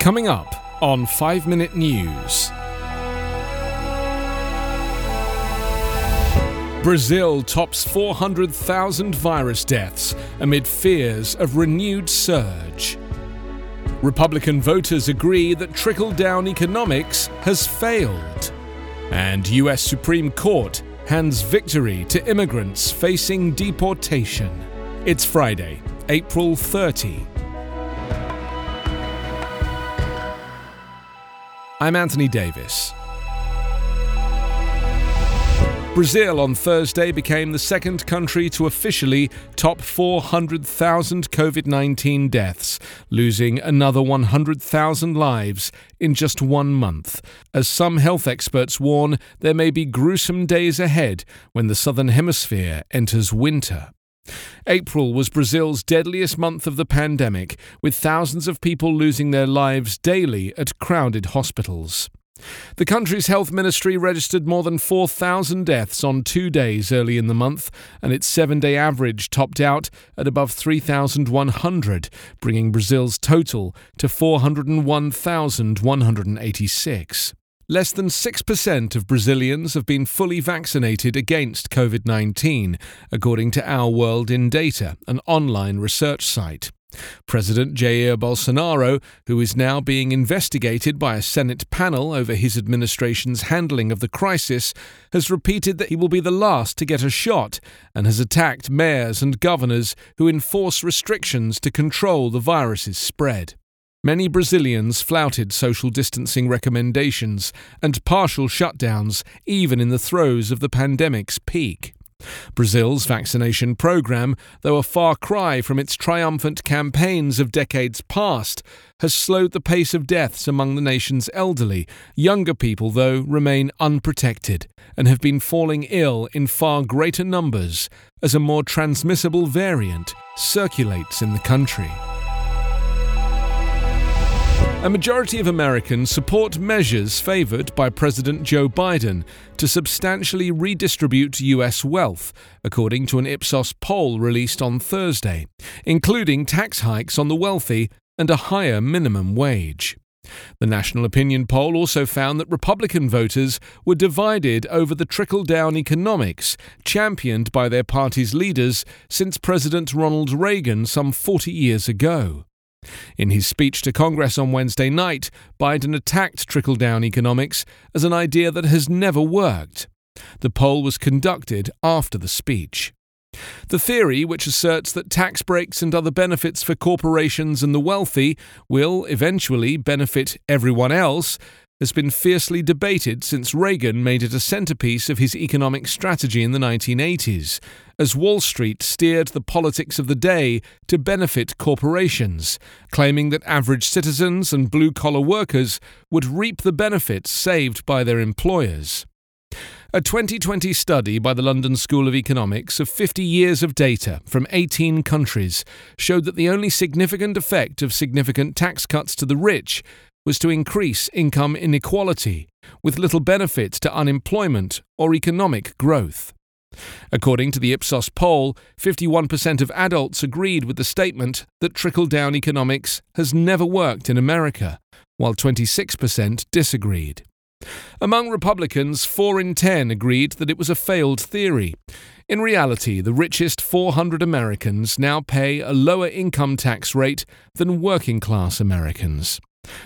Coming up on 5 Minute News. Brazil tops 400,000 virus deaths amid fears of renewed surge. Republican voters agree that trickle down economics has failed. And US Supreme Court hands victory to immigrants facing deportation. It's Friday, April 30. I'm Anthony Davis. Brazil on Thursday became the second country to officially top 400,000 COVID 19 deaths, losing another 100,000 lives in just one month. As some health experts warn, there may be gruesome days ahead when the southern hemisphere enters winter. April was Brazil's deadliest month of the pandemic, with thousands of people losing their lives daily at crowded hospitals. The country's health ministry registered more than 4,000 deaths on two days early in the month, and its seven day average topped out at above 3,100, bringing Brazil's total to 401,186. Less than 6% of Brazilians have been fully vaccinated against COVID 19, according to Our World in Data, an online research site. President Jair Bolsonaro, who is now being investigated by a Senate panel over his administration's handling of the crisis, has repeated that he will be the last to get a shot and has attacked mayors and governors who enforce restrictions to control the virus's spread. Many Brazilians flouted social distancing recommendations and partial shutdowns, even in the throes of the pandemic's peak. Brazil's vaccination program, though a far cry from its triumphant campaigns of decades past, has slowed the pace of deaths among the nation's elderly. Younger people, though, remain unprotected and have been falling ill in far greater numbers as a more transmissible variant circulates in the country. A majority of Americans support measures favored by President Joe Biden to substantially redistribute U.S. wealth, according to an Ipsos poll released on Thursday, including tax hikes on the wealthy and a higher minimum wage. The National Opinion poll also found that Republican voters were divided over the trickle down economics championed by their party's leaders since President Ronald Reagan some 40 years ago. In his speech to Congress on Wednesday night, Biden attacked trickle down economics as an idea that has never worked. The poll was conducted after the speech. The theory, which asserts that tax breaks and other benefits for corporations and the wealthy will eventually benefit everyone else, has been fiercely debated since Reagan made it a centerpiece of his economic strategy in the 1980s, as Wall Street steered the politics of the day to benefit corporations, claiming that average citizens and blue collar workers would reap the benefits saved by their employers. A 2020 study by the London School of Economics of 50 years of data from 18 countries showed that the only significant effect of significant tax cuts to the rich was to increase income inequality, with little benefit to unemployment or economic growth. According to the Ipsos poll, 51% of adults agreed with the statement that trickle down economics has never worked in America, while 26% disagreed. Among Republicans, 4 in 10 agreed that it was a failed theory. In reality, the richest 400 Americans now pay a lower income tax rate than working class Americans.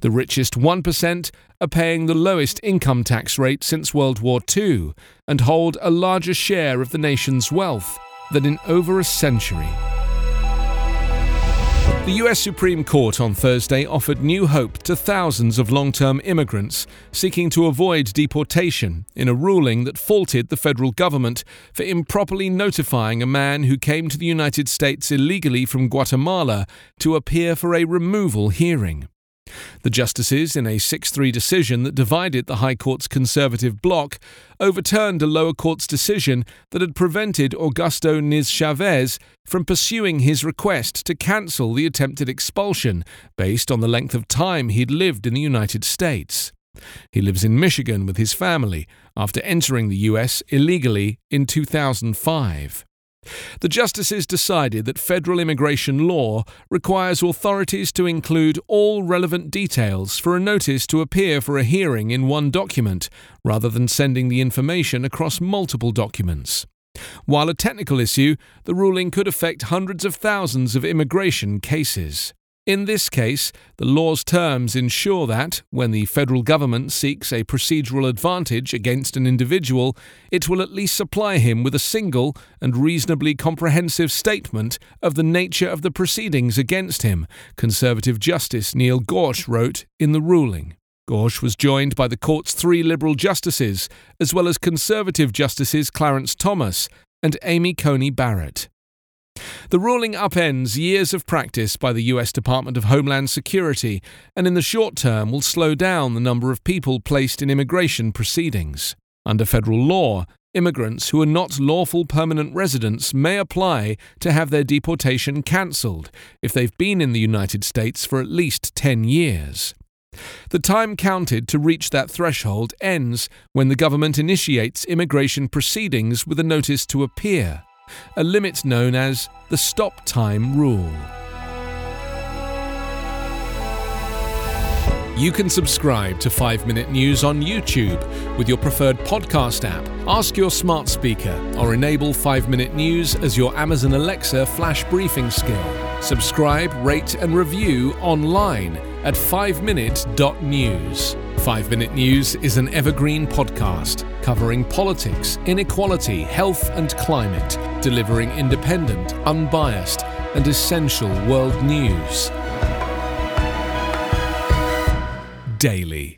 The richest 1% are paying the lowest income tax rate since World War II and hold a larger share of the nation's wealth than in over a century. The US Supreme Court on Thursday offered new hope to thousands of long term immigrants seeking to avoid deportation in a ruling that faulted the federal government for improperly notifying a man who came to the United States illegally from Guatemala to appear for a removal hearing. The justices, in a 6 3 decision that divided the High Court's conservative bloc, overturned a lower court's decision that had prevented Augusto Niz Chavez from pursuing his request to cancel the attempted expulsion based on the length of time he'd lived in the United States. He lives in Michigan with his family after entering the US illegally in 2005. The justices decided that federal immigration law requires authorities to include all relevant details for a notice to appear for a hearing in one document, rather than sending the information across multiple documents. While a technical issue, the ruling could affect hundreds of thousands of immigration cases. In this case, the law's terms ensure that, when the federal government seeks a procedural advantage against an individual, it will at least supply him with a single and reasonably comprehensive statement of the nature of the proceedings against him, Conservative Justice Neil Gorsuch wrote in the ruling. Gorsuch was joined by the court's three Liberal justices, as well as Conservative Justices Clarence Thomas and Amy Coney Barrett. The ruling upends years of practice by the US Department of Homeland Security and in the short term will slow down the number of people placed in immigration proceedings. Under federal law, immigrants who are not lawful permanent residents may apply to have their deportation cancelled if they've been in the United States for at least 10 years. The time counted to reach that threshold ends when the government initiates immigration proceedings with a notice to appear a limit known as the stop time rule. You can subscribe to 5 Minute News on YouTube with your preferred podcast app. Ask your smart speaker or enable 5 Minute News as your Amazon Alexa flash briefing skill. Subscribe, rate, and review online at 5minute.news. 5 Minute News is an evergreen podcast covering politics, inequality, health, and climate, delivering independent, unbiased, and essential world news. Daily.